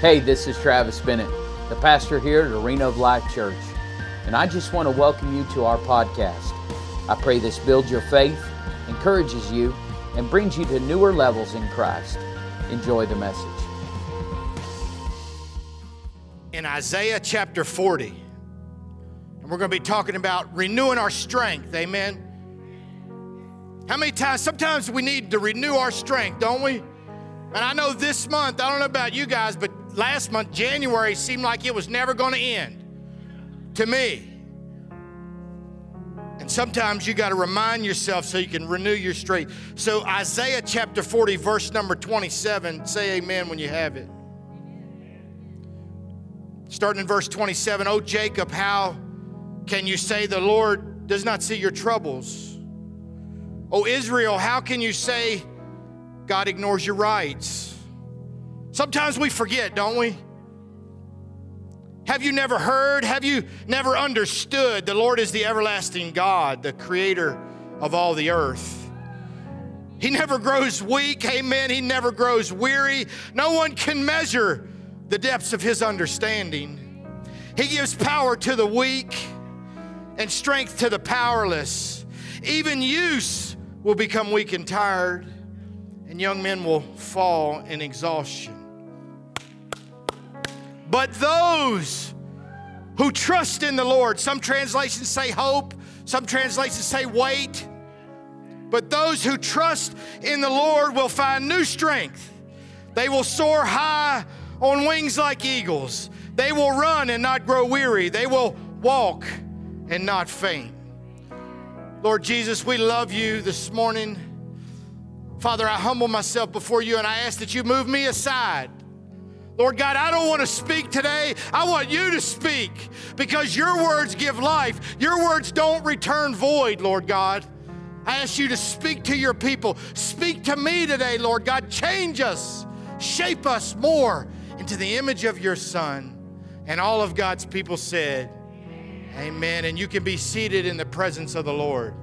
Hey, this is Travis Bennett, the pastor here at Arena of Life Church, and I just want to welcome you to our podcast. I pray this builds your faith, encourages you, and brings you to newer levels in Christ. Enjoy the message. In Isaiah chapter 40, and we're going to be talking about renewing our strength. Amen. How many times? Sometimes we need to renew our strength, don't we? And I know this month, I don't know about you guys, but last month, January, seemed like it was never going to end to me. And sometimes you got to remind yourself so you can renew your strength. So, Isaiah chapter 40, verse number 27, say amen when you have it. Starting in verse 27, Oh, Jacob, how can you say the Lord does not see your troubles? Oh, Israel, how can you say God ignores your rights? Sometimes we forget, don't we? Have you never heard? Have you never understood? The Lord is the everlasting God, the creator of all the earth. He never grows weak, amen. He never grows weary. No one can measure the depths of his understanding. He gives power to the weak and strength to the powerless. Even youths will become weak and tired, and young men will fall in exhaustion. But those who trust in the Lord, some translations say hope, some translations say wait. But those who trust in the Lord will find new strength. They will soar high on wings like eagles. They will run and not grow weary. They will walk and not faint. Lord Jesus, we love you this morning. Father, I humble myself before you and I ask that you move me aside. Lord God, I don't want to speak today. I want you to speak because your words give life. Your words don't return void, Lord God. I ask you to speak to your people. Speak to me today, Lord God. Change us, shape us more into the image of your Son. And all of God's people said, Amen. And you can be seated in the presence of the Lord.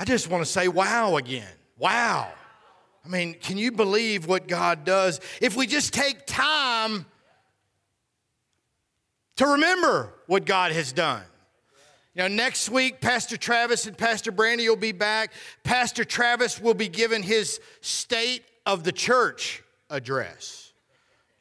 I just want to say, wow again. Wow. I mean, can you believe what God does? If we just take time to remember what God has done. You know, next week, Pastor Travis and Pastor Brandy will be back. Pastor Travis will be given his State of the Church address.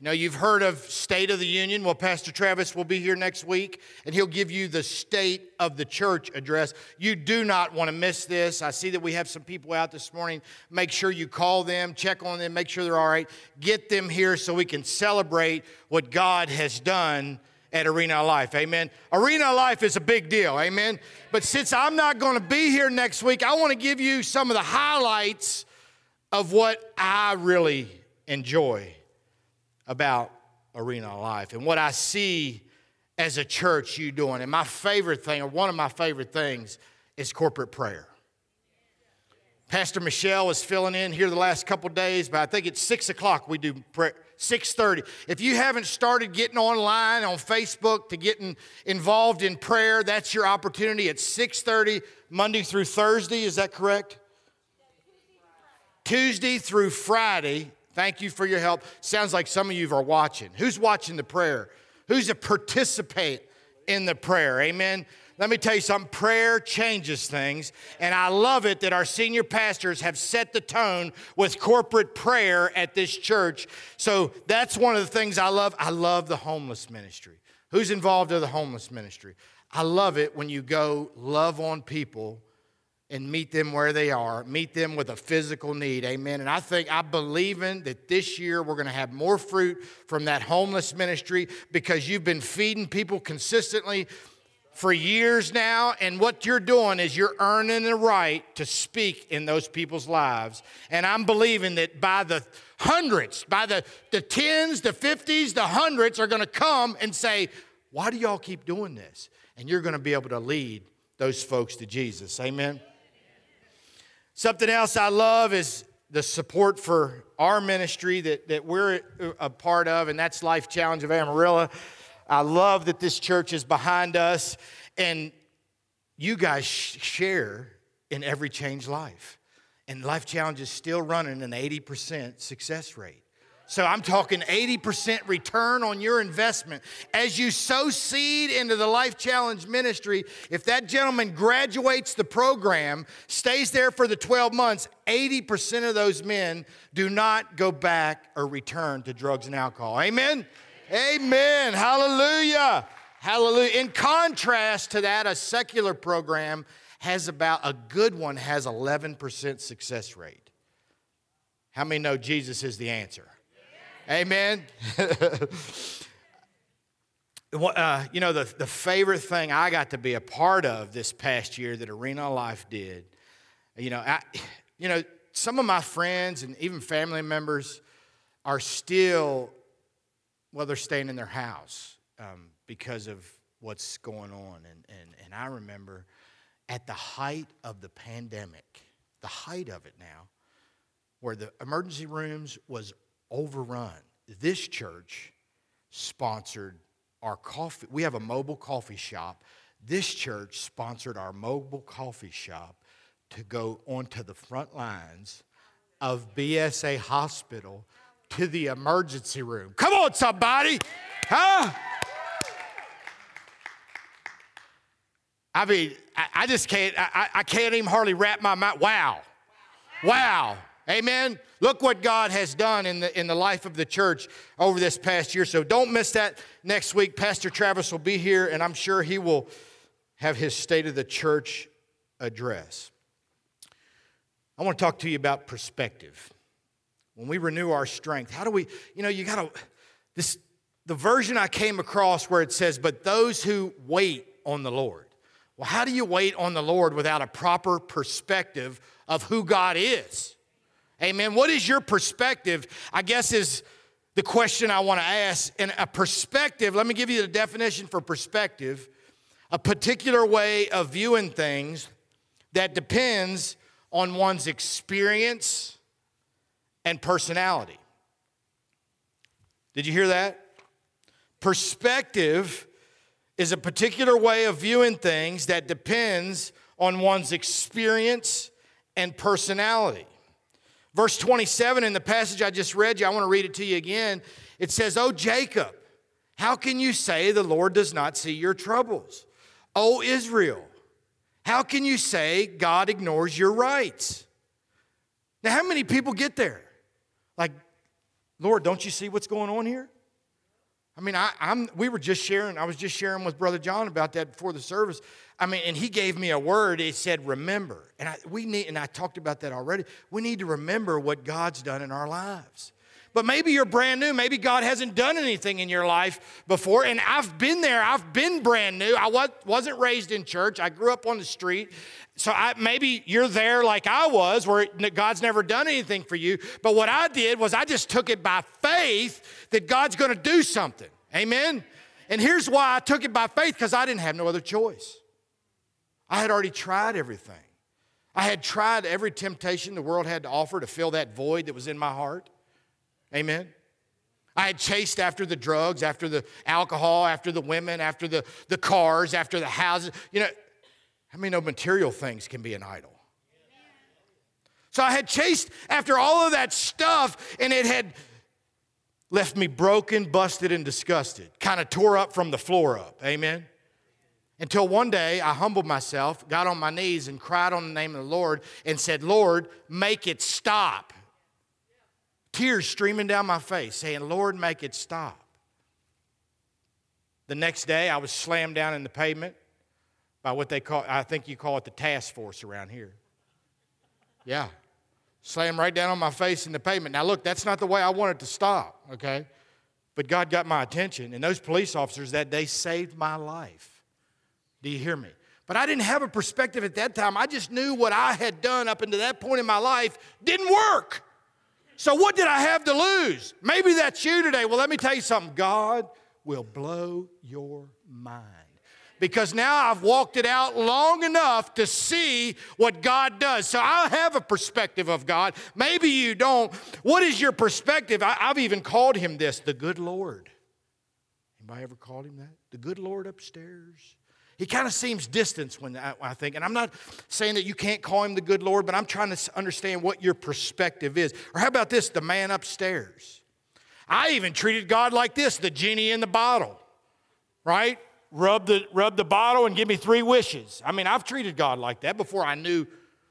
You know, you've heard of State of the Union. Well, Pastor Travis will be here next week and he'll give you the State of the Church address. You do not want to miss this. I see that we have some people out this morning. Make sure you call them, check on them, make sure they're all right. Get them here so we can celebrate what God has done at Arena Life. Amen. Arena Life is a big deal. Amen. But since I'm not going to be here next week, I want to give you some of the highlights of what I really enjoy about Arena Life and what I see as a church you doing. And my favorite thing, or one of my favorite things, is corporate prayer. Pastor Michelle was filling in here the last couple days, but I think it's six o'clock we do prayer. 6:30. If you haven't started getting online on Facebook to getting involved in prayer, that's your opportunity. It's 6:30 Monday through Thursday. Is that correct? Tuesday through Friday Thank you for your help. Sounds like some of you are watching. Who's watching the prayer? Who's a participate in the prayer? Amen. Let me tell you something prayer changes things. And I love it that our senior pastors have set the tone with corporate prayer at this church. So that's one of the things I love. I love the homeless ministry. Who's involved in the homeless ministry? I love it when you go love on people and meet them where they are, meet them with a physical need. Amen. And I think, I believe in that this year we're going to have more fruit from that homeless ministry because you've been feeding people consistently for years now. And what you're doing is you're earning the right to speak in those people's lives. And I'm believing that by the hundreds, by the, the tens, the fifties, the hundreds are going to come and say, Why do y'all keep doing this? And you're going to be able to lead those folks to Jesus. Amen. Something else I love is the support for our ministry that, that we're a part of, and that's Life Challenge of Amarillo. I love that this church is behind us, and you guys share in every changed life. and Life Challenge is still running an 80% success rate. So I'm talking 80% return on your investment. As you sow seed into the Life Challenge ministry, if that gentleman graduates the program, stays there for the 12 months, 80% of those men do not go back or return to drugs and alcohol. Amen? Amen. Hallelujah. Hallelujah. In contrast to that, a secular program has about, a good one has 11% success rate. How many know Jesus is the answer? Amen. uh, you know, the, the favorite thing I got to be a part of this past year that Arena Life did, you know, I, you know, some of my friends and even family members are still, well, they're staying in their house um, because of what's going on. And, and, and I remember at the height of the pandemic, the height of it now, where the emergency rooms was overrun. This church sponsored our coffee. We have a mobile coffee shop. This church sponsored our mobile coffee shop to go onto the front lines of BSA Hospital to the emergency room. Come on, somebody. Huh? I mean, I, I just can't, I, I can't even hardly wrap my mind. Wow. Wow. Amen. Look what God has done in the, in the life of the church over this past year. So don't miss that next week. Pastor Travis will be here, and I'm sure he will have his State of the Church address. I want to talk to you about perspective. When we renew our strength, how do we, you know, you got to, this, the version I came across where it says, but those who wait on the Lord. Well, how do you wait on the Lord without a proper perspective of who God is? Amen. What is your perspective? I guess is the question I want to ask. And a perspective, let me give you the definition for perspective a particular way of viewing things that depends on one's experience and personality. Did you hear that? Perspective is a particular way of viewing things that depends on one's experience and personality. Verse 27 in the passage I just read you, I want to read it to you again. It says, Oh, Jacob, how can you say the Lord does not see your troubles? Oh, Israel, how can you say God ignores your rights? Now, how many people get there? Like, Lord, don't you see what's going on here? I mean, I, am we were just sharing, I was just sharing with Brother John about that before the service. I mean, and he gave me a word. He said, remember. And I, we need, and I talked about that already. We need to remember what God's done in our lives. But maybe you're brand new. Maybe God hasn't done anything in your life before. And I've been there. I've been brand new. I was, wasn't raised in church. I grew up on the street. So I, maybe you're there like I was, where God's never done anything for you. But what I did was I just took it by faith that God's going to do something. Amen? And here's why I took it by faith because I didn't have no other choice. I had already tried everything. I had tried every temptation the world had to offer to fill that void that was in my heart. Amen. I had chased after the drugs, after the alcohol, after the women, after the, the cars, after the houses. You know, how many know material things can be an idol? So I had chased after all of that stuff, and it had left me broken, busted, and disgusted, kind of tore up from the floor up. Amen. Until one day I humbled myself, got on my knees, and cried on the name of the Lord and said, Lord, make it stop. Tears streaming down my face, saying, Lord, make it stop. The next day I was slammed down in the pavement by what they call, I think you call it the task force around here. Yeah. Slammed right down on my face in the pavement. Now, look, that's not the way I wanted to stop, okay? But God got my attention, and those police officers that day saved my life. Do you hear me? But I didn't have a perspective at that time. I just knew what I had done up until that point in my life didn't work. So, what did I have to lose? Maybe that's you today. Well, let me tell you something God will blow your mind. Because now I've walked it out long enough to see what God does. So I have a perspective of God. Maybe you don't. What is your perspective? I, have even called him this the good Lord. Anybody ever called him that? The good Lord upstairs He kind of seems distant when I, I, think. And I'm not saying that you can't call him the good Lord, but I'm trying to understand what your perspective is. Or how about this the man upstairs? I even treated God like this the genie in the bottle, right? Rub the, rub the bottle and give me three wishes. I mean, I've treated God like that before I knew,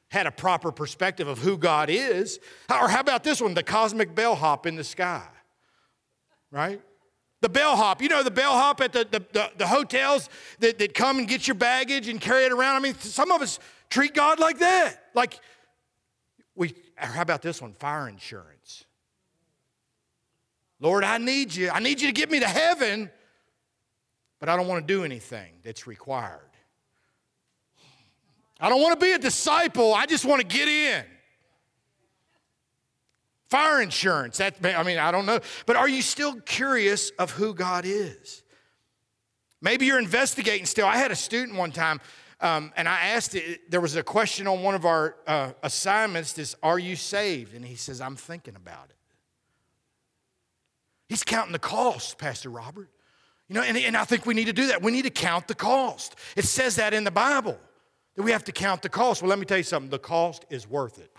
had a proper perspective of who God is. Or how about this one the cosmic bellhop in the sky, right? The bellhop, you know, the bellhop at the, the, the, the, hotels that, that come and get your baggage and carry it around. I mean, some of us treat God like that. Like, we, how about this one? Fire insurance. Lord, I need you. I need you to get me to heaven, but I don't want to do anything that's required. I don't want to be a disciple. I just want to get in. Fire insurance. That, I mean, I don't know. But are you still curious of who God is? Maybe you're investigating still. I had a student one time, um, and I asked it, there was a question on one of our uh, assignments this, Are you saved? And he says, I'm thinking about it. He's counting the cost, Pastor Robert. You know, and, and I think we need to do that. We need to count the cost. It says that in the Bible, that we have to count the cost. Well, let me tell you something the cost is worth it.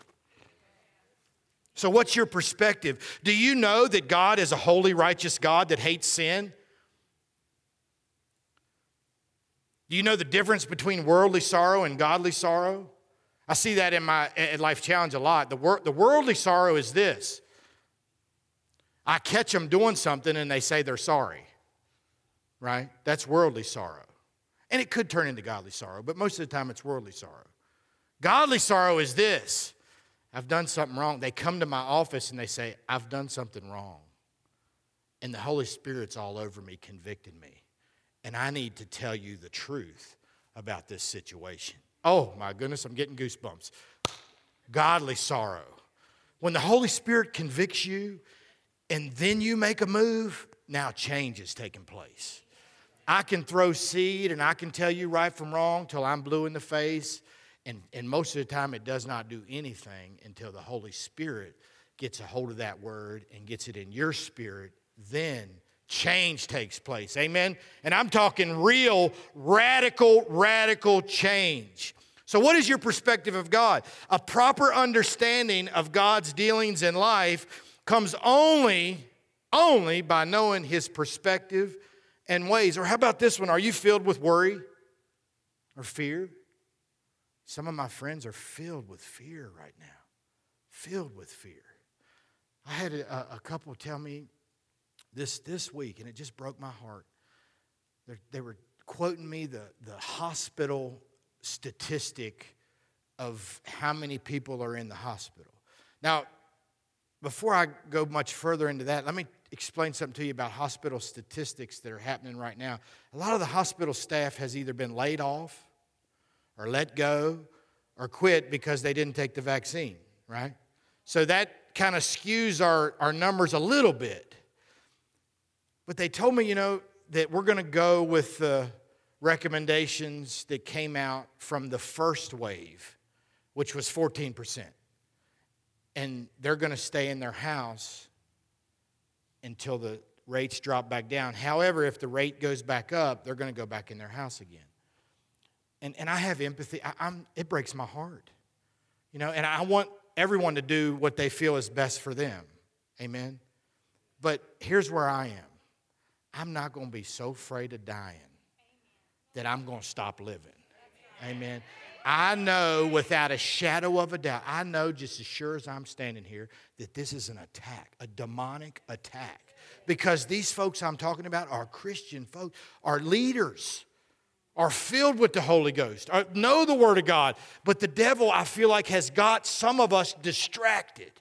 So, what's your perspective? Do you know that God is a holy, righteous God that hates sin? Do you know the difference between worldly sorrow and godly sorrow? I see that in my life challenge a lot. The, wor- the worldly sorrow is this I catch them doing something and they say they're sorry, right? That's worldly sorrow. And it could turn into godly sorrow, but most of the time it's worldly sorrow. Godly sorrow is this I've done something wrong. They come to my office and they say, I've done something wrong. And the Holy Spirit's all over me, convicting me. And I need to tell you the truth about this situation. Oh my goodness, I'm getting goosebumps. Godly sorrow. When the Holy Spirit convicts you and then you make a move, now change is taking place. I can throw seed and I can tell you right from wrong till I'm blue in the face and, and most of the time, it does not do anything until the Holy Spirit gets a hold of that word and gets it in your spirit. Then change takes place. Amen? And I'm talking real, radical, radical change. So, what is your perspective of God? A proper understanding of God's dealings in life comes only, only by knowing his perspective and ways. Or how about this one? Are you filled with worry or fear? Some of my friends are filled with fear right now, filled with fear. I had a, a couple tell me this this week, and it just broke my heart. They're, they were quoting me the, the hospital statistic of how many people are in the hospital. Now, before I go much further into that, let me explain something to you about hospital statistics that are happening right now. A lot of the hospital staff has either been laid off or let go or quit because they didn't take the vaccine, right? So that kind of skews our, our numbers a little bit. But they told me, you know, that we're going to go with the recommendations that came out from the first wave, which was 14%. And they're going to stay in their house until the rates drop back down. However, if the rate goes back up, they're going to go back in their house again and, and I have empathy. I, am it breaks my heart. You know, and I want everyone to do what they feel is best for them. Amen. But here's where I am. I'm not going to be so afraid of dying that I'm going to stop living. Amen. I know without a shadow of a doubt, I know just as sure as I'm standing here that this is an attack, a demonic attack. Because these folks I'm talking about are Christian folks, are leaders are filled with the Holy Ghost, uh, know the Word of God, but the devil, I feel like, has got some of us distracted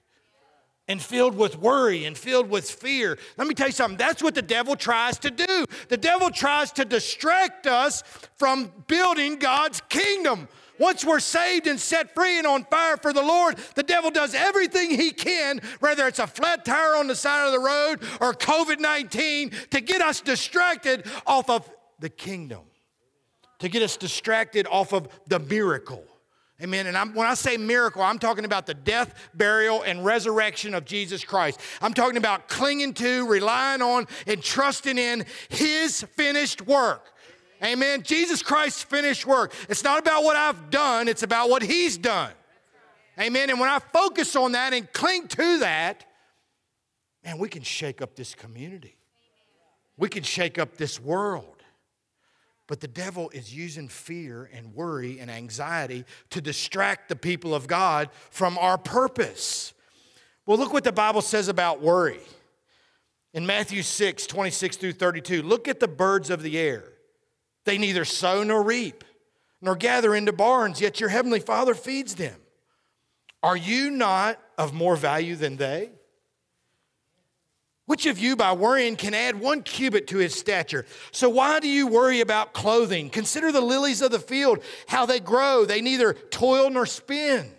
and filled with worry and filled with fear. Let me tell you something that's what the devil tries to do. The devil tries to distract us from building God's kingdom. Once we're saved and set free and on fire for the Lord, the devil does everything he can, whether it's a flat tire on the side of the road or COVID 19, to get us distracted off of the kingdom to get us distracted off of the miracle. Amen. And I'm, when I say miracle, I'm talking about the death, burial, and resurrection of Jesus Christ. I'm talking about clinging to, relying on, and trusting in His finished work. Amen. Jesus Christ's finished work. It's not about what I've done, it's about what He's done. Amen. And when I focus on that and cling to that, man, we can shake up this community. We can shake up this world. But the devil is using fear and worry and anxiety to distract the people of God from our purpose. Well, look what the Bible says about worry. In Matthew 6, 26 through 32, look at the birds of the air. They neither sow nor reap, nor gather into barns, yet your heavenly Father feeds them. Are you not of more value than they? Which of you, by worrying, can add one cubit to his stature? So, why do you worry about clothing? Consider the lilies of the field, how they grow. They neither toil nor spin.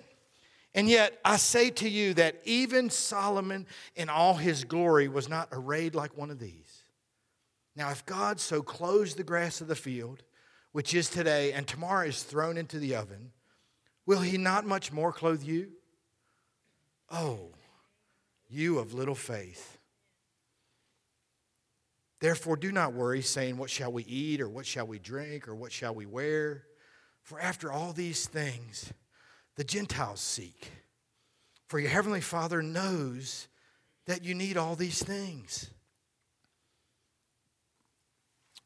And yet, I say to you that even Solomon in all his glory was not arrayed like one of these. Now, if God so clothes the grass of the field, which is today and tomorrow is thrown into the oven, will he not much more clothe you? Oh, you of little faith. Therefore, do not worry, saying, What shall we eat, or what shall we drink, or what shall we wear? For after all these things, the Gentiles seek. For your heavenly Father knows that you need all these things.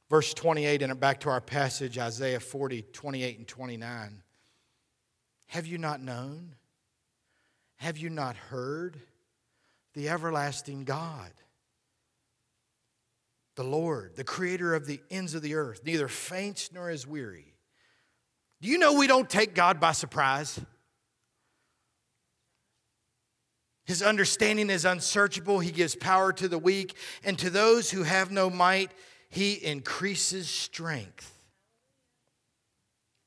Verse 28, and back to our passage, Isaiah 40, 28 and 29. Have you not known? Have you not heard? The everlasting God, the Lord, the creator of the ends of the earth, neither faints nor is weary. Do you know we don't take God by surprise? His understanding is unsearchable. He gives power to the weak, and to those who have no might, he increases strength.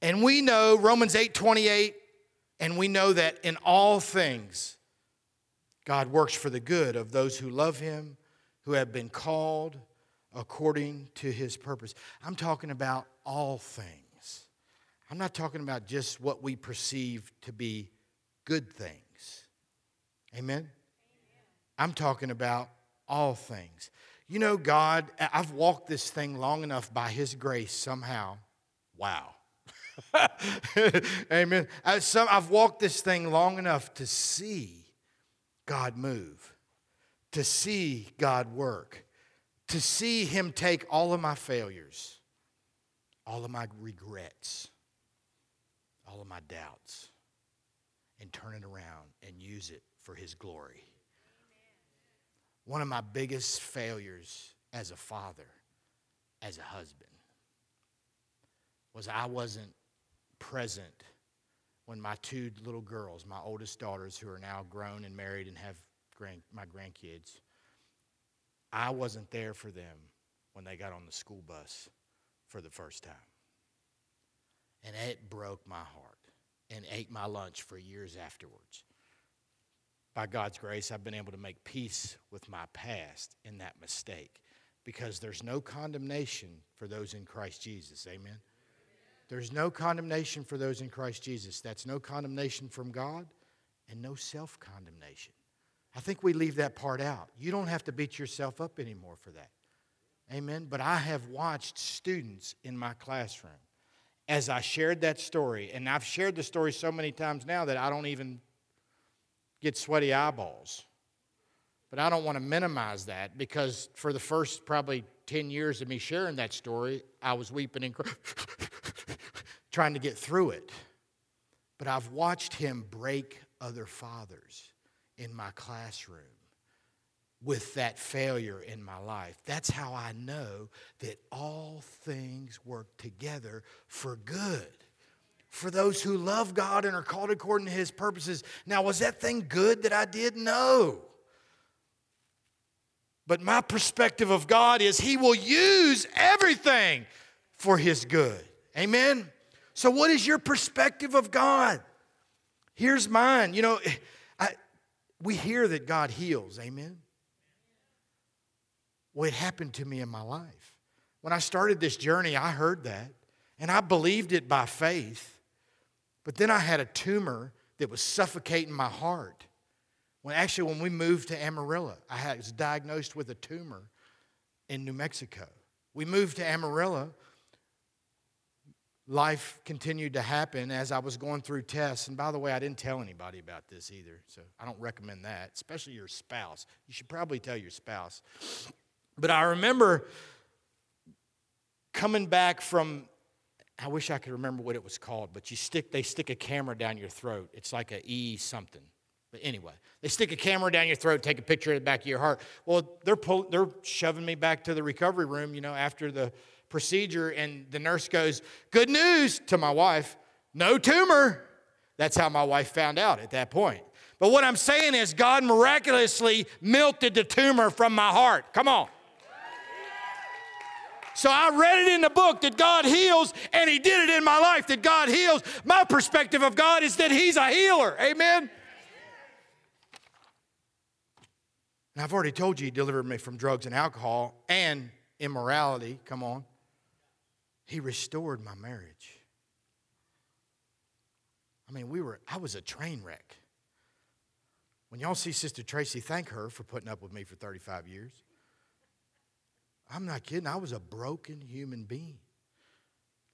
And we know Romans 8 28, and we know that in all things, God works for the good of those who love Him, who have been called according to His purpose. I'm talking about all things. I'm not talking about just what we perceive to be good things. Amen? Amen. I'm talking about all things. You know, God, I've walked this thing long enough by His grace somehow. Wow. Amen. I, some, I've walked this thing long enough to see God move, to see God work, to see Him take all of my failures, all of my regrets, all of my doubts, and turn it around and use it for His glory. One of my biggest failures as a father, as a husband, was I wasn't present when my two little girls, my oldest daughters, who are now grown and married and have grand, my grandkids, I wasn't there for them when they got on the school bus for the first time. And it broke my heart and ate my lunch for years afterwards by God's grace, I've been able to make peace with my past in that mistake because there's no condemnation for those in Christ Jesus. Amen. There's no condemnation for those in Christ Jesus. That's no condemnation from God and no self condemnation. I think we leave that part out. You don't have to beat yourself up anymore for that. Amen. But I have watched students in my classroom as I shared that story, and I've shared the story so many times now that I don't even get sweaty eyeballs. But I don't want to minimize that because for the first probably 10 years of me sharing that story, I was weeping and trying to get through it. But I've watched him break other fathers in my classroom with that failure in my life. That's how I know that all things work together for good for those who love God and are called according to his purposes. Now, was that thing good that I did? No. But my perspective of God is he will use everything for his good. Amen? So, what is your perspective of God? Here's mine. You know, we hear that God heals. Amen? Well, it happened to me in my life. When I started this journey, I heard that, and I believed it by faith. But then I had a tumor that was suffocating my heart. When actually, when we moved to Amarillo, I, was diagnosed with a tumor in New Mexico. We moved to Amarillo. Life continued to happen as I was going through tests. And by the way, I didn't tell anybody about this either, so I don't recommend that, especially your spouse. You should probably tell your spouse. But I remember coming back from I wish I could remember what it was called, but you stick they stick a camera down your throat. It's like a E something. But anyway, they stick a camera down your throat, take a picture of the back of your heart. Well, they're pull, they're shoving me back to the recovery room, you know, after the procedure, and the nurse goes, "Good news" to my wife, no tumor. That's how my wife found out at that point. But what I'm saying is, God miraculously melted the tumor from my heart. Come on. So I read it in the book that God heals, and He did it in my life that God heals. My perspective of God is that He's a healer. Amen. And I've already told you He delivered me from drugs and alcohol and immorality. Come on. He restored my marriage. I mean, we were, I was a train wreck. When y'all see Sister Tracy, thank her for putting up with me for 35 years. I'm not kidding. I was a broken human being.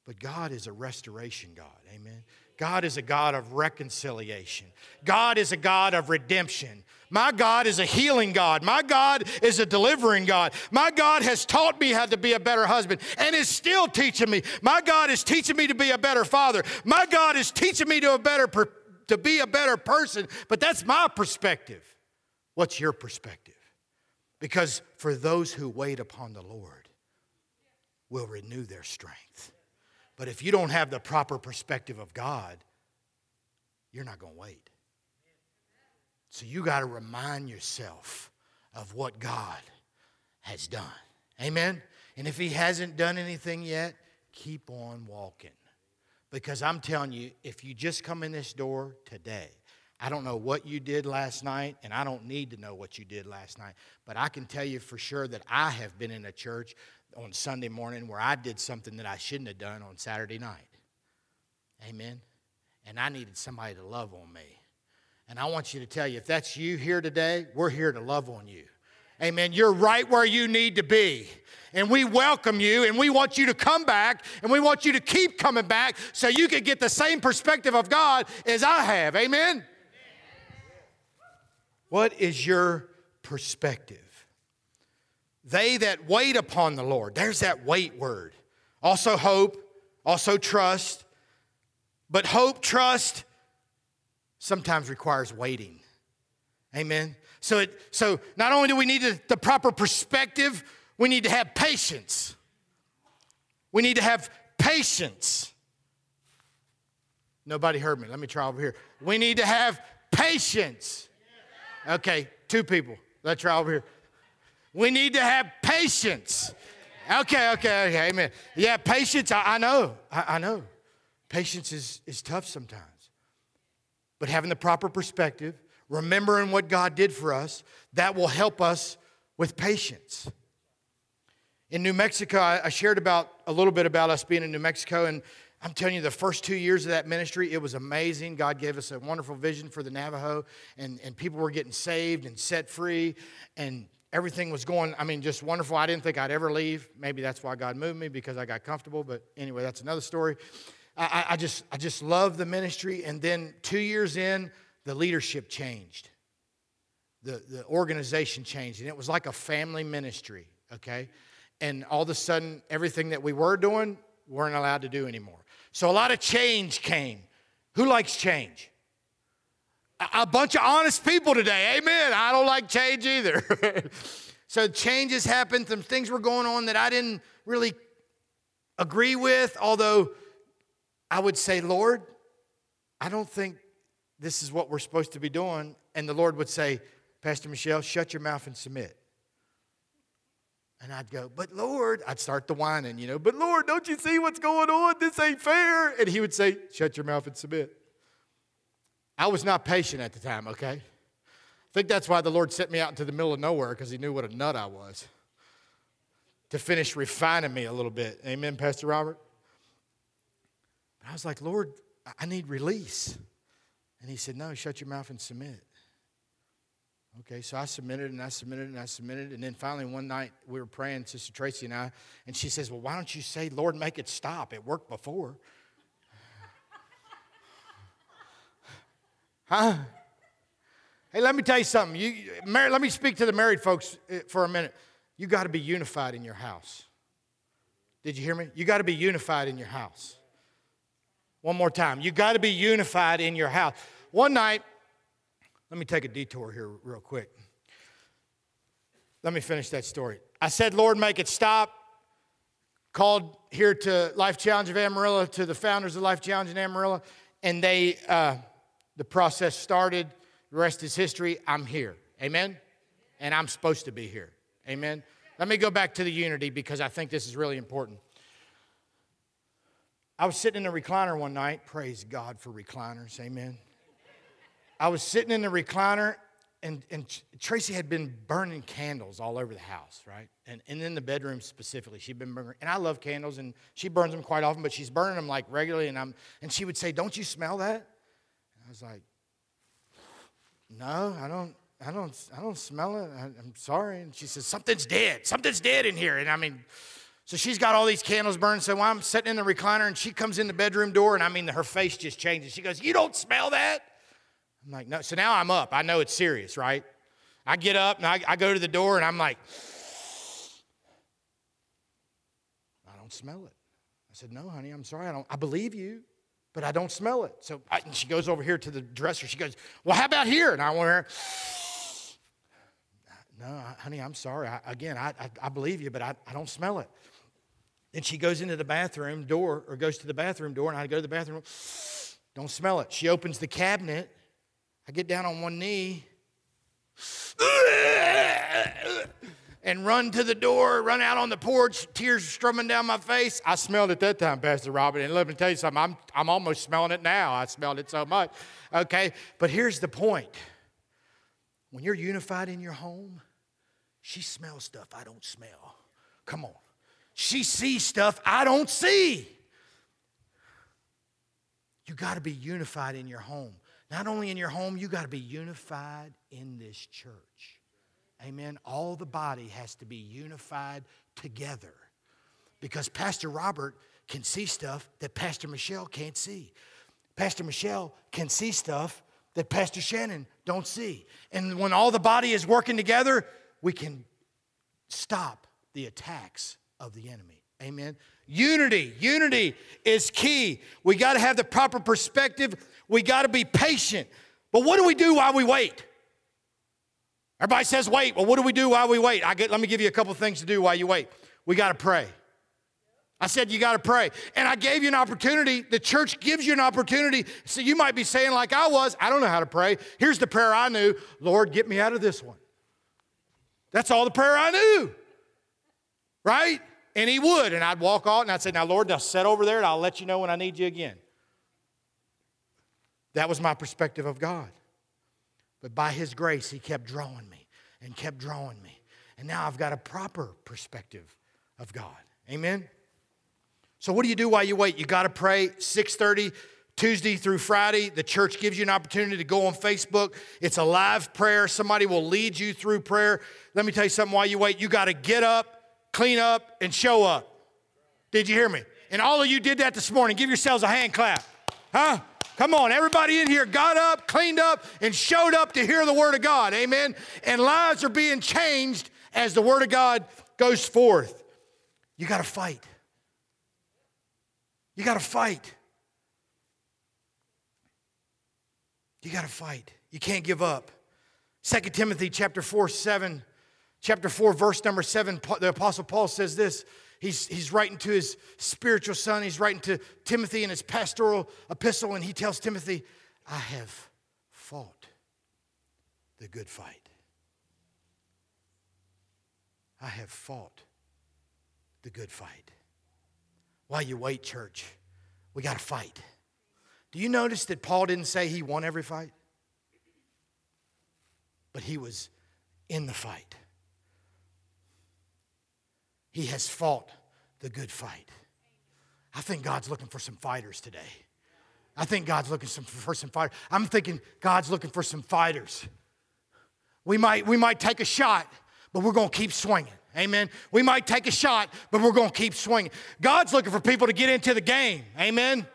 But God is a restoration God. Amen. God is a God of reconciliation. God is a God of redemption. My God is a healing God. My God is a delivering God. My God has taught me how to be a better husband and is still teaching me. My God is teaching me to be a better father. My God is teaching me to a better to be a better person. But that's my perspective. What's your perspective? Because for those who wait upon the Lord will renew their strength. But if you don't have the proper perspective of God, you're not going to wait. So you got to remind yourself of what God has done. Amen? And if He hasn't done anything yet, keep on walking. Because I'm telling you, if you just come in this door today I don't know what you did last night, and I don't need to know what you did last night, but I can tell you for sure that I have been in a church on Sunday morning where I did something that I shouldn't have done on Saturday night. Amen. And I needed somebody to love on me. And I want you to tell you if that's you here today, we're here to love on you. Amen. You're right where you need to be. And we welcome you and we want you to come back and we want you to keep coming back so you can get the same perspective of God as I have. Amen. What is your perspective? They that wait upon the Lord, there's that wait word. Also, hope, also, trust. But hope, trust sometimes requires waiting. Amen. So, it, so not only do we need the proper perspective, we need to have patience. We need to have patience. Nobody heard me. Let me try over here. We need to have patience. Okay, two people. Let's try over here. We need to have patience. Okay, okay, okay, amen. Yeah, patience, I, I know, I, I know. Patience is, is tough sometimes. But having the proper perspective, remembering what God did for us, that will help us with patience. In New Mexico, I, I shared about a little bit about us being in New Mexico, and I'm telling you, the first two years of that ministry, it was amazing. God gave us a wonderful vision for the Navajo, and, and people were getting saved and set free, and everything was going, I mean, just wonderful. I didn't think I'd ever leave. Maybe that's why God moved me because I got comfortable, but anyway, that's another story. I, I just, I just love the ministry. And then two years in, the leadership changed, the, the organization changed, and it was like a family ministry, okay? And all of a sudden, everything that we were doing, weren't allowed to do anymore. So a lot of change came. Who likes change? A, bunch of honest people today. Amen. I don't like change either. so changes happened. Some things were going on that I didn't really agree with, although I would say, Lord, I don't think this is what we're supposed to be doing. And the Lord would say, Pastor Michelle, shut your mouth and submit. And I'd go, but Lord, I'd start the whining, you know, but Lord, don't you see what's going on? This ain't fair. And he would say, shut your mouth and submit. I was not patient at the time, okay? I think that's why the Lord sent me out into the middle of nowhere because he knew what a nut I was to finish refining me a little bit. Amen, Pastor Robert? I was like, Lord, I need release. And he said, No, shut your mouth and submit. Okay, so I submitted and I submitted and I submitted. And then finally, one night we were praying, Sister Tracy and I, and she says, Well, why don't you say, Lord, make it stop? It worked before. Huh? Hey, let me tell you something. You, let me speak to the married folks uh, for a minute. You got to be unified in your house. Did you hear me? You got to be unified in your house. One more time. You got to be unified in your house. One night, let me take a detour here real quick. Let me finish that story. I said, Lord, make it stop. Called here to Life Challenge of Amarillo, to the founders of Life Challenge in Amarillo, and they, uh, the process started. The rest is history. I'm here. Amen? And I'm supposed to be here. Amen? Let me go back to the unity because I think this is really important. I was sitting in a recliner one night. Praise God for recliners. Amen. I was sitting in the recliner, and, and Tracy had been burning candles all over the house, right? And, and in the bedroom specifically, she'd been burning, and I love candles, and she burns them quite often, but she's burning them like regularly, and, I'm, and she would say, Don't you smell that? I was like, No, I don't. I don't, I don't smell it. I, I'm sorry. And she says, Something's dead. Something's dead in here. And I mean, so she's got all these candles burning. So I'm sitting in the recliner and she comes in the bedroom door and I mean, her face just changes. She goes, You don't smell that? I'm like, no. So now I'm up. I know it's serious, right? I get up and I, I go to the door and I'm like, I don't smell it. I said, no, honey, I'm sorry. I don't. I believe you, but I don't smell it. So I, mm. she goes over here to the dresser. She goes, well, how about here? And I want her. No, honey, I'm sorry. I, again, I, I, I, believe you, but I, I don't smell it. Then she goes into the bathroom door or goes to the bathroom door, and I go to the bathroom. Don't smell it. She opens the cabinet I get down on one knee and run to the door, run out on the porch, tears strumming down my face. I smelled it that time, Pastor Robert. And let me tell you something, I'm, I'm almost smelling it now. I smelled it so much. Okay, but here's the point when you're unified in your home, she smells stuff I don't smell. Come on. She sees stuff I don't see. You got to be unified in your home. Not only in your home, you got to be unified in this church. Amen. All the body has to be unified together because Pastor Robert can see stuff that Pastor Michelle can't see. Pastor Michelle can see stuff that Pastor Shannon don't see. And when all the body is working together, we can stop the attacks of the enemy. Amen. Unity, unity is key. We got to have the proper perspective we got to be patient. But what do we do while we wait? Everybody says wait. Well, what do we do while we wait? I get, let me give you a couple things to do while you wait. We got to pray. I said you got to pray. And I gave you an opportunity. The church gives you an opportunity. So you might be saying, like I was, I don't know how to pray. Here's the prayer I knew Lord, get me out of this one. That's all the prayer I knew. Right? And he would. And I'd walk out and I'd say, Now, Lord, now sit over there and I'll let you know when I need you again. That was my perspective of God. But by His grace, He kept drawing me and kept drawing me. And now I've got a proper perspective of God. Amen? So what do you do while you wait? You got to pray 6:30 Tuesday through Friday. The church gives you an opportunity to go on Facebook. It's a live prayer. Somebody will lead you through prayer. Let me tell you something while you wait. You got to get up, clean up, and show up. Did you hear me? And all of you did that this morning. Give yourselves a hand clap. Huh? Come on, everybody in here got up, cleaned up, and showed up to hear the Word of God. Amen. And lives are being changed as the Word of God goes forth. You got to fight. You got to fight. You got to fight. You can't give up. 2 Timothy chapter 4, 7, chapter 4, verse number 7, the Apostle Paul says this He's, he's writing to his spiritual son. He's writing to Timothy in his pastoral epistle, and he tells Timothy, I have fought the good fight. I have fought the good fight. While you wait, church, we got to fight. Do you notice that Paul didn't say he won every fight? But he was in the fight. He has fought the good fight. I think God's looking for some fighters today. I think God's looking for some fighters. I'm thinking God's looking for some fighters. We might, we might take a shot, but we're going to keep swinging. Amen. We might take a shot, but we're going to keep swinging. God's looking for people to get into the game. Amen.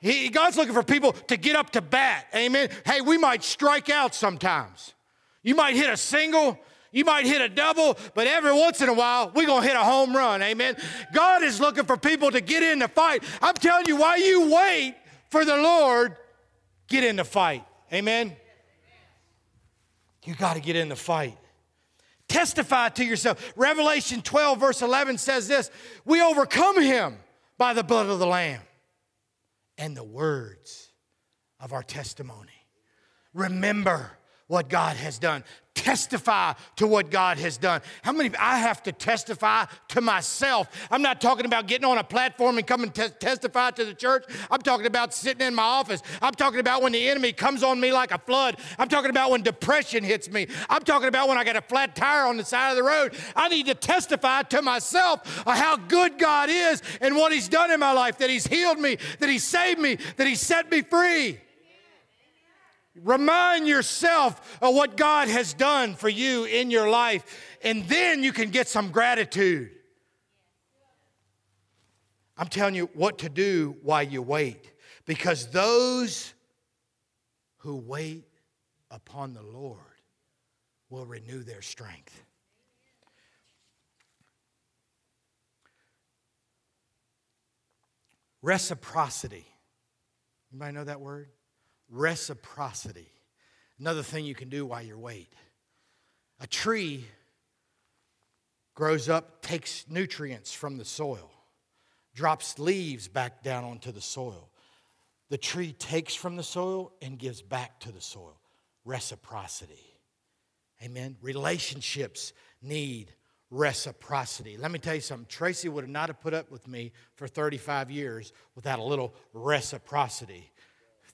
He, God's looking for people to get up to bat. Amen. Hey, we might strike out sometimes. You might hit a single, you might hit a double, but every once in a while, we're going to hit a home run. Amen. God is looking for people to get in the fight. I'm telling you, while you wait for the Lord, get in the fight. Amen. You got to get in the fight. Testify to yourself. Revelation 12, verse 11 says this We overcome him by the blood of the Lamb and the words of our testimony. Remember what God has done testify to what God has done. How many? I have to testify to myself. I'm not talking about getting on a platform and coming to testify to the church. I'm talking about sitting in my office. I'm talking about when the enemy comes on me like a flood. I'm talking about when depression hits me. I'm talking about when I got a flat tire on the side of the road. I need to testify to myself of how good God is and what He's done in my life, that He's healed me, that He saved me, that He set me free. Remind yourself of what God has done for you in your life, and then you can get some gratitude. I'm telling you what to do while you wait, because those who wait upon the Lord will renew their strength. Reciprocity. Anybody know that word? Reciprocity. Another thing you can do while you're wait. A tree grows up, takes nutrients from the soil, drops leaves back down onto the soil. The tree takes from the soil and gives back to the soil. Reciprocity. Amen. Relationships need reciprocity. Let me tell you something. Tracy would have not have put up with me for 35 years without a little reciprocity.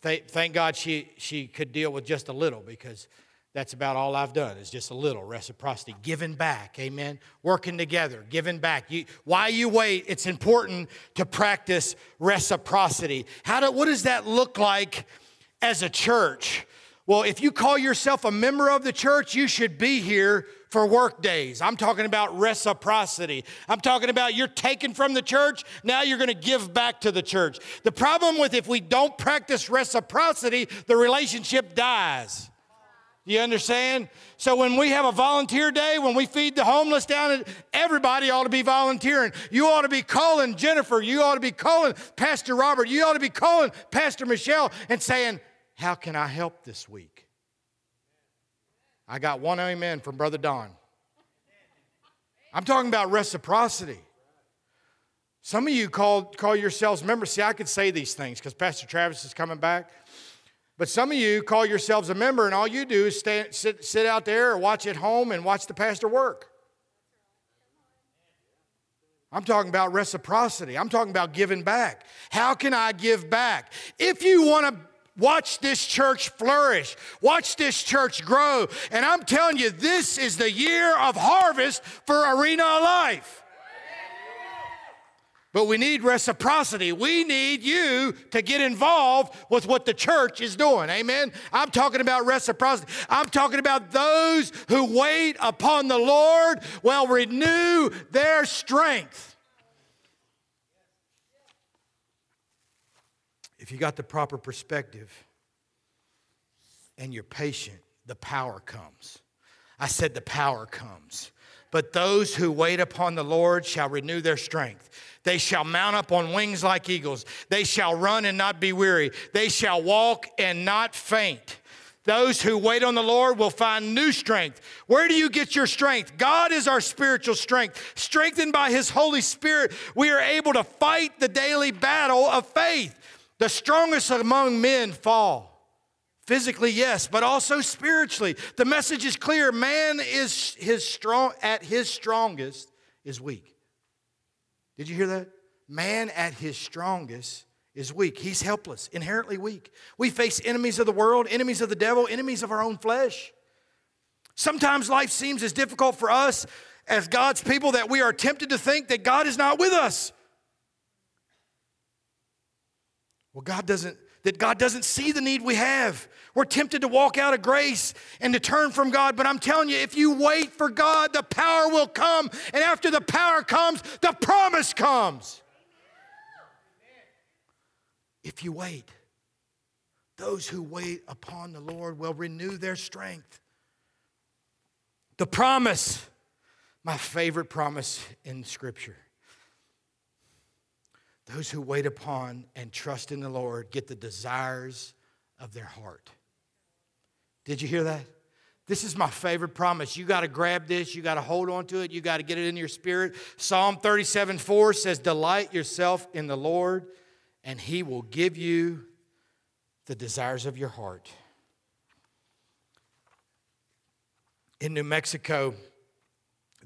Thank, God she, she could deal with just a little because that's about all I've done is just a little reciprocity, giving back, amen. Working together, giving back. You, while you wait, it's important to practice reciprocity. How do, what does that look like as a church? Well, if you call yourself a member of the church, you should be here for work days. I'm talking about reciprocity. I'm talking about you're taken from the church, now you're going to give back to the church. The problem with if we don't practice reciprocity, the relationship dies. You understand? So when we have a volunteer day, when we feed the homeless down, everybody ought to be volunteering. You ought to be calling Jennifer. You ought to be calling Pastor Robert. You ought to be calling Pastor Michelle and saying, "How can I help this week?" I got one amen from Brother Don. I'm talking about reciprocity. Some of you call, call yourselves members. See, I could say these things because Pastor Travis is coming back. But some of you call yourselves a member, and all you do is stay, sit, sit out there or watch at home and watch the pastor work. I'm talking about reciprocity. I'm talking about giving back. How can I give back? If you want to Watch this church flourish. Watch this church grow. And I'm telling you, this is the year of harvest for Arena Life. But we need reciprocity. We need you to get involved with what the church is doing. Amen. I'm talking about reciprocity. I'm talking about those who wait upon the Lord will renew their strength. If you got the proper perspective and you're patient, the power comes. I said the power comes. But those who wait upon the Lord shall renew their strength. They shall mount up on wings like eagles. They shall run and not be weary. They shall walk and not faint. Those who wait on the Lord will find new strength. Where do you get your strength? God is our spiritual strength. Strengthened by His Holy Spirit, we are able to fight the daily battle of faith. The strongest among men fall. Physically, yes, but also spiritually. The message is clear. Man is his strong at his strongest is weak. Did you hear that? Man at his strongest is weak. He's helpless, inherently weak. We face enemies of the world, enemies of the devil, enemies of our own flesh. Sometimes life seems as difficult for us as God's people that we are tempted to think that God is not with us. Well, God doesn't, that God doesn't see the need we have. We're tempted to walk out of grace and to turn from God, but I'm telling you, if you wait for God, the power will come. And after the power comes, the promise comes. if you wait. Those who wait upon the Lord will renew their strength. The promise, my favorite promise in Scripture. Those who wait upon and trust in the Lord get the desires of their heart. Did you hear that? This is my favorite promise. You got to grab this. You got to hold on to it. You got to get it in your spirit. Psalm 37 4 says, Delight yourself in the Lord, and he will give you the desires of your heart. In New Mexico,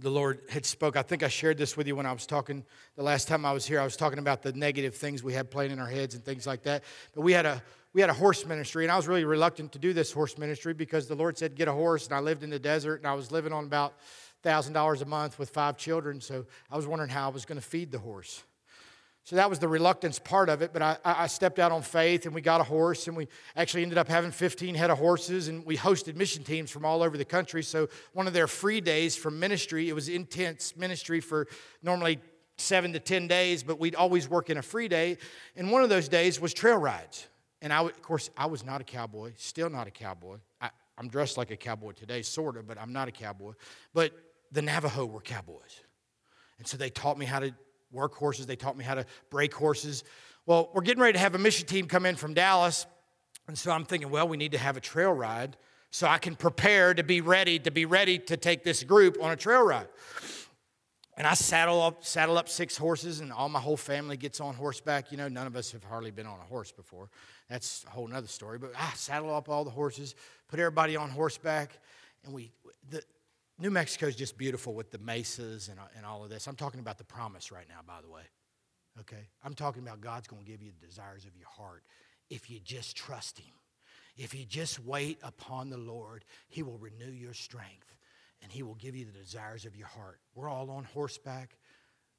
the Lord had spoke. I think I shared this with you when I was talking the last time I was here. I was talking about the negative things we had playing in our heads and things like that. But we had a we had a horse ministry, and I was really reluctant to do this horse ministry because the Lord said get a horse, and I lived in the desert, and I was living on about thousand dollars a month with five children. So I was wondering how I was going to feed the horse. So that was the reluctance part of it, but I, I, stepped out on faith and we got a horse and we actually ended up having 15 head of horses and we hosted mission teams from all over the country. So one of their free days from ministry, it was intense ministry for normally seven to 10 days, but we'd always work in a free day. And one of those days was trail rides. And I, of course, I was not a cowboy, still not a cowboy. I, I'm dressed like a cowboy today, sort of, but I'm not a cowboy. But the Navajo were cowboys. And so they taught me how to work horses. They taught me how to break horses. Well, we're getting ready to have a mission team come in from Dallas. And so I'm thinking, well, we need to have a trail ride so I can prepare to be ready to be ready to take this group on a trail ride. And I saddle up, saddle up six horses, and all my whole family gets on horseback. You know, none of us have hardly been on a horse before. That's a whole other story. But I saddle up all the horses, put everybody on horseback, and we. The, New Mexico is just beautiful with the mesas and, and all of this. I'm talking about the promise right now, by the way. Okay? I'm talking about God's going to give you the desires of your heart if you just trust Him. If you just wait upon the Lord, He will renew your strength and He will give you the desires of your heart. We're all on horseback.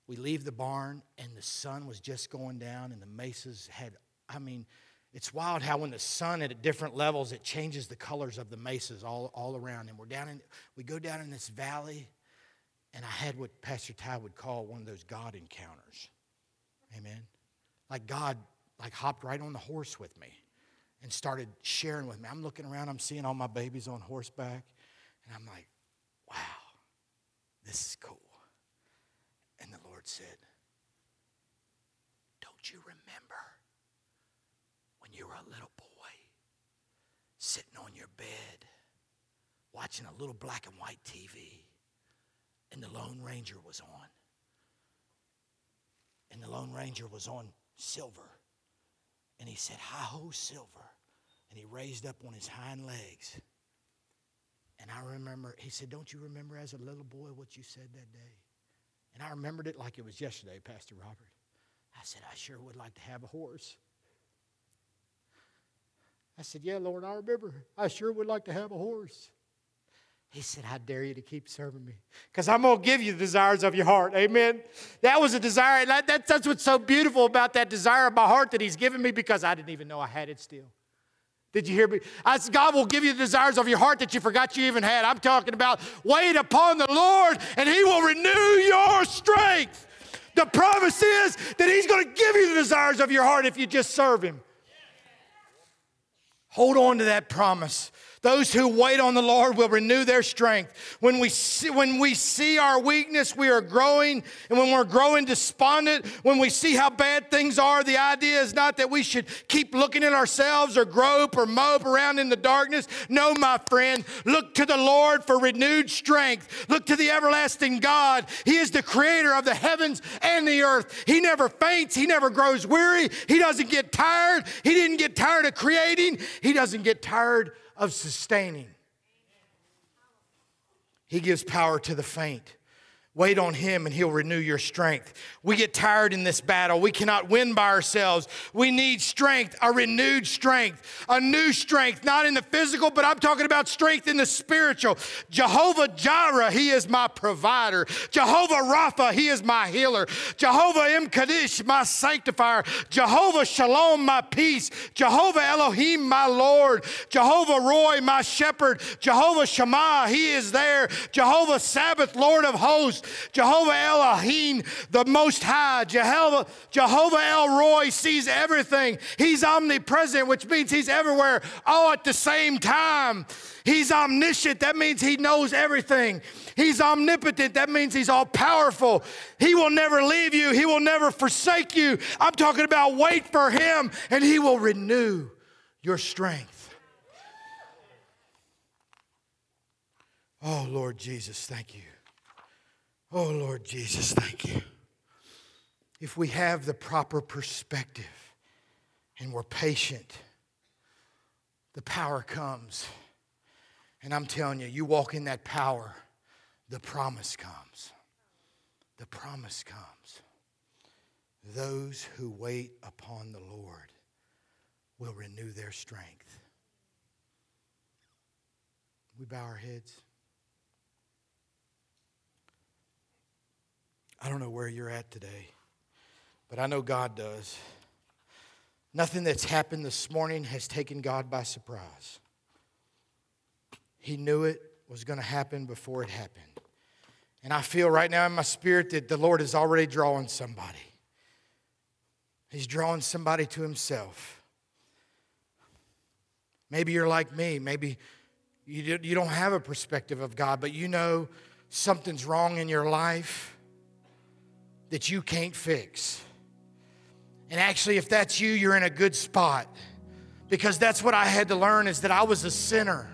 We leave the barn, and the sun was just going down, and the mesas had, I mean, it's wild how when the sun at different levels, it changes the colors of the mesas all, all around. And we're down in, we go down in this valley, and I had what Pastor Ty would call one of those God encounters. Amen. Like God like hopped right on the horse with me and started sharing with me. I'm looking around, I'm seeing all my babies on horseback, and I'm like, wow, this is cool. And the Lord said, Don't you remember? You were a little boy sitting on your bed watching a little black and white TV, and the Lone Ranger was on. And the Lone Ranger was on silver. And he said, Hi ho, silver. And he raised up on his hind legs. And I remember, he said, Don't you remember as a little boy what you said that day? And I remembered it like it was yesterday, Pastor Robert. I said, I sure would like to have a horse. I said, Yeah, Lord, I remember. I sure would like to have a horse. He said, I dare you to keep serving me because I'm going to give you the desires of your heart. Amen. That was a desire. That, that, that's what's so beautiful about that desire of my heart that He's given me because I didn't even know I had it still. Did you hear me? I said, God will give you the desires of your heart that you forgot you even had. I'm talking about wait upon the Lord and He will renew your strength. The promise is that He's going to give you the desires of your heart if you just serve Him. Hold on to that promise. Those who wait on the Lord will renew their strength. When we, see, when we see our weakness, we are growing. And when we're growing despondent, when we see how bad things are, the idea is not that we should keep looking at ourselves or grope or mope around in the darkness. No, my friend, look to the Lord for renewed strength. Look to the everlasting God. He is the creator of the heavens and the earth. He never faints, He never grows weary, He doesn't get tired. He didn't get tired of creating, He doesn't get tired of sustaining. He gives power to the faint. Wait on Him and He'll renew your strength. We get tired in this battle. We cannot win by ourselves. We need strength, a renewed strength, a new strength, not in the physical, but I'm talking about strength in the spiritual. Jehovah Jireh, He is my provider. Jehovah Rapha, He is my healer. Jehovah M'Kaddesh, my sanctifier. Jehovah Shalom, my peace. Jehovah Elohim, my Lord. Jehovah Roy, my shepherd. Jehovah Shammah, He is there. Jehovah Sabaoth, Lord of hosts. Jehovah Elohim, the Most High. Jehovah, Jehovah El Roi sees everything. He's omnipresent, which means he's everywhere all at the same time. He's omniscient. That means he knows everything. He's omnipotent. That means he's all powerful. He will never leave you, he will never forsake you. I'm talking about wait for him, and he will renew your strength. Oh, Lord Jesus, thank you. Oh, Lord Jesus, thank you. If we have the proper perspective and we're patient, the power comes. And I'm telling you, you walk in that power, the promise comes. The promise comes. Those who wait upon the Lord will renew their strength. We bow our heads. I don't know where you're at today, but I know God does. Nothing that's happened this morning has taken God by surprise. He knew it was going to happen before it happened. And I feel right now in my spirit that the Lord is already drawing somebody. He's drawing somebody to Himself. Maybe you're like me. Maybe you don't have a perspective of God, but you know something's wrong in your life that you can't fix. And actually, if that's you, you're in a good spot because that's what I had to learn is that I was a sinner.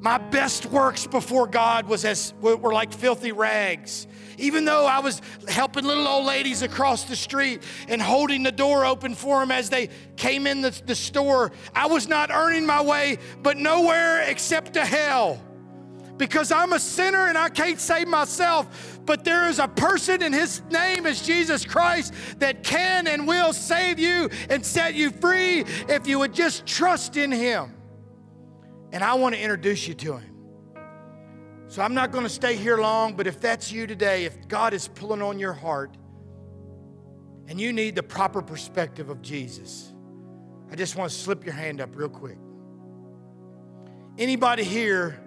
My best works before God was as were like filthy rags. Even though I was helping little old ladies across the street and holding the door open for them as they came in the, the store, I was not earning my way, but nowhere except to hell because I'm a sinner and I can't save myself. But there is a person, and his name is Jesus Christ, that can and will save you and set you free if you would just trust in him. And I want to introduce you to him. So I'm not going to stay here long, but if that's you today, if God is pulling on your heart and you need the proper perspective of Jesus, I just want to slip your hand up real quick. Anybody here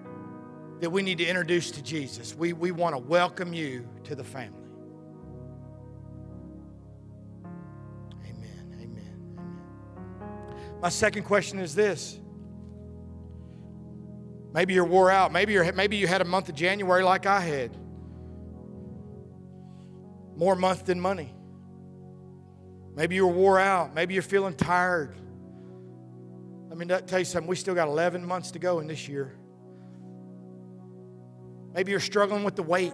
that we need to introduce to Jesus. We, we want to welcome you to the family. Amen, amen, amen. My second question is this. Maybe you're wore out. Maybe, you're, maybe you had a month of January like I had. More month than money. Maybe you were wore out. Maybe you're feeling tired. Let me tell you something. We still got 11 months to go in this year. Maybe you're struggling with the weight.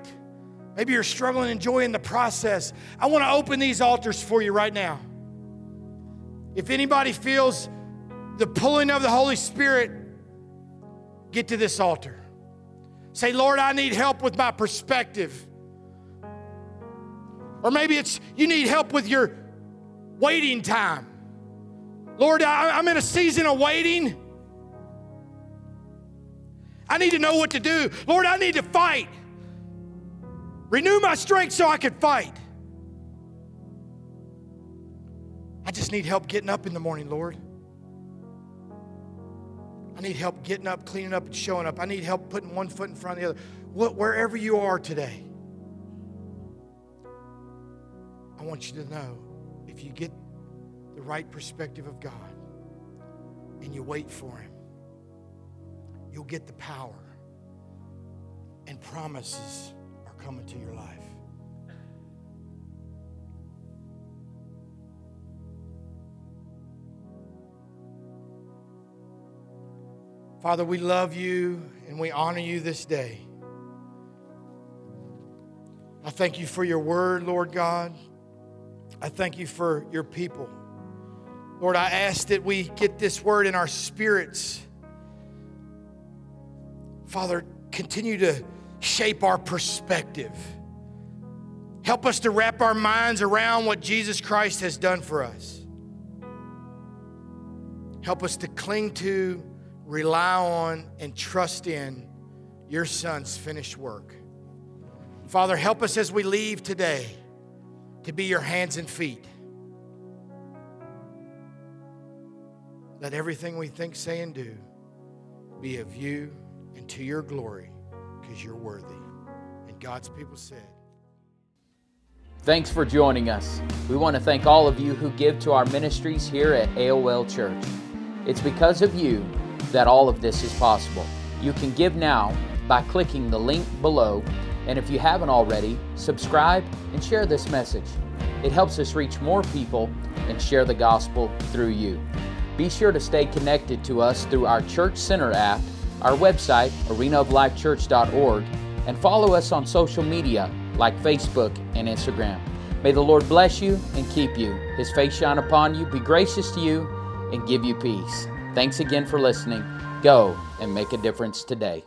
Maybe you're struggling enjoying the process. I want to open these altars for you right now. If anybody feels the pulling of the Holy Spirit, get to this altar. Say, Lord, I need help with my perspective. Or maybe it's you need help with your waiting time. Lord, I'm in a season of waiting. I need to know what to do. Lord, I need to fight. Renew my strength so I can fight. I just need help getting up in the morning, Lord. I need help getting up, cleaning up, and showing up. I need help putting one foot in front of the other. What, wherever you are today, I want you to know if you get the right perspective of God and you wait for Him, you'll get the power, and promises are coming to your life. Father, we love you and we honor you this day. I thank you for your word, Lord God. I thank you for your people. Lord, I ask that we get this word in our spirits Father, continue to shape our perspective. Help us to wrap our minds around what Jesus Christ has done for us. Help us to cling to, rely on, and trust in your Son's finished work. Father, help us as we leave today to be your hands and feet. Let everything we think, say, and do be of you and to your glory because you're worthy. And God's people said. Thanks for joining us. We want to thank all of you who give to our ministries here at AOL Church. It's because of you that all of this is possible. You can give now by clicking the link below, and if you haven't already, subscribe and share this message. It helps us reach more people and share the gospel through you. Be sure to stay connected to us through our Church Center app, our website, arenaoflifechurch.org, and follow us on social media like Facebook and Instagram. May the Lord bless you and keep you, His face shine upon you, be gracious to you, and give you peace. Thanks again for listening. Go and make a difference today.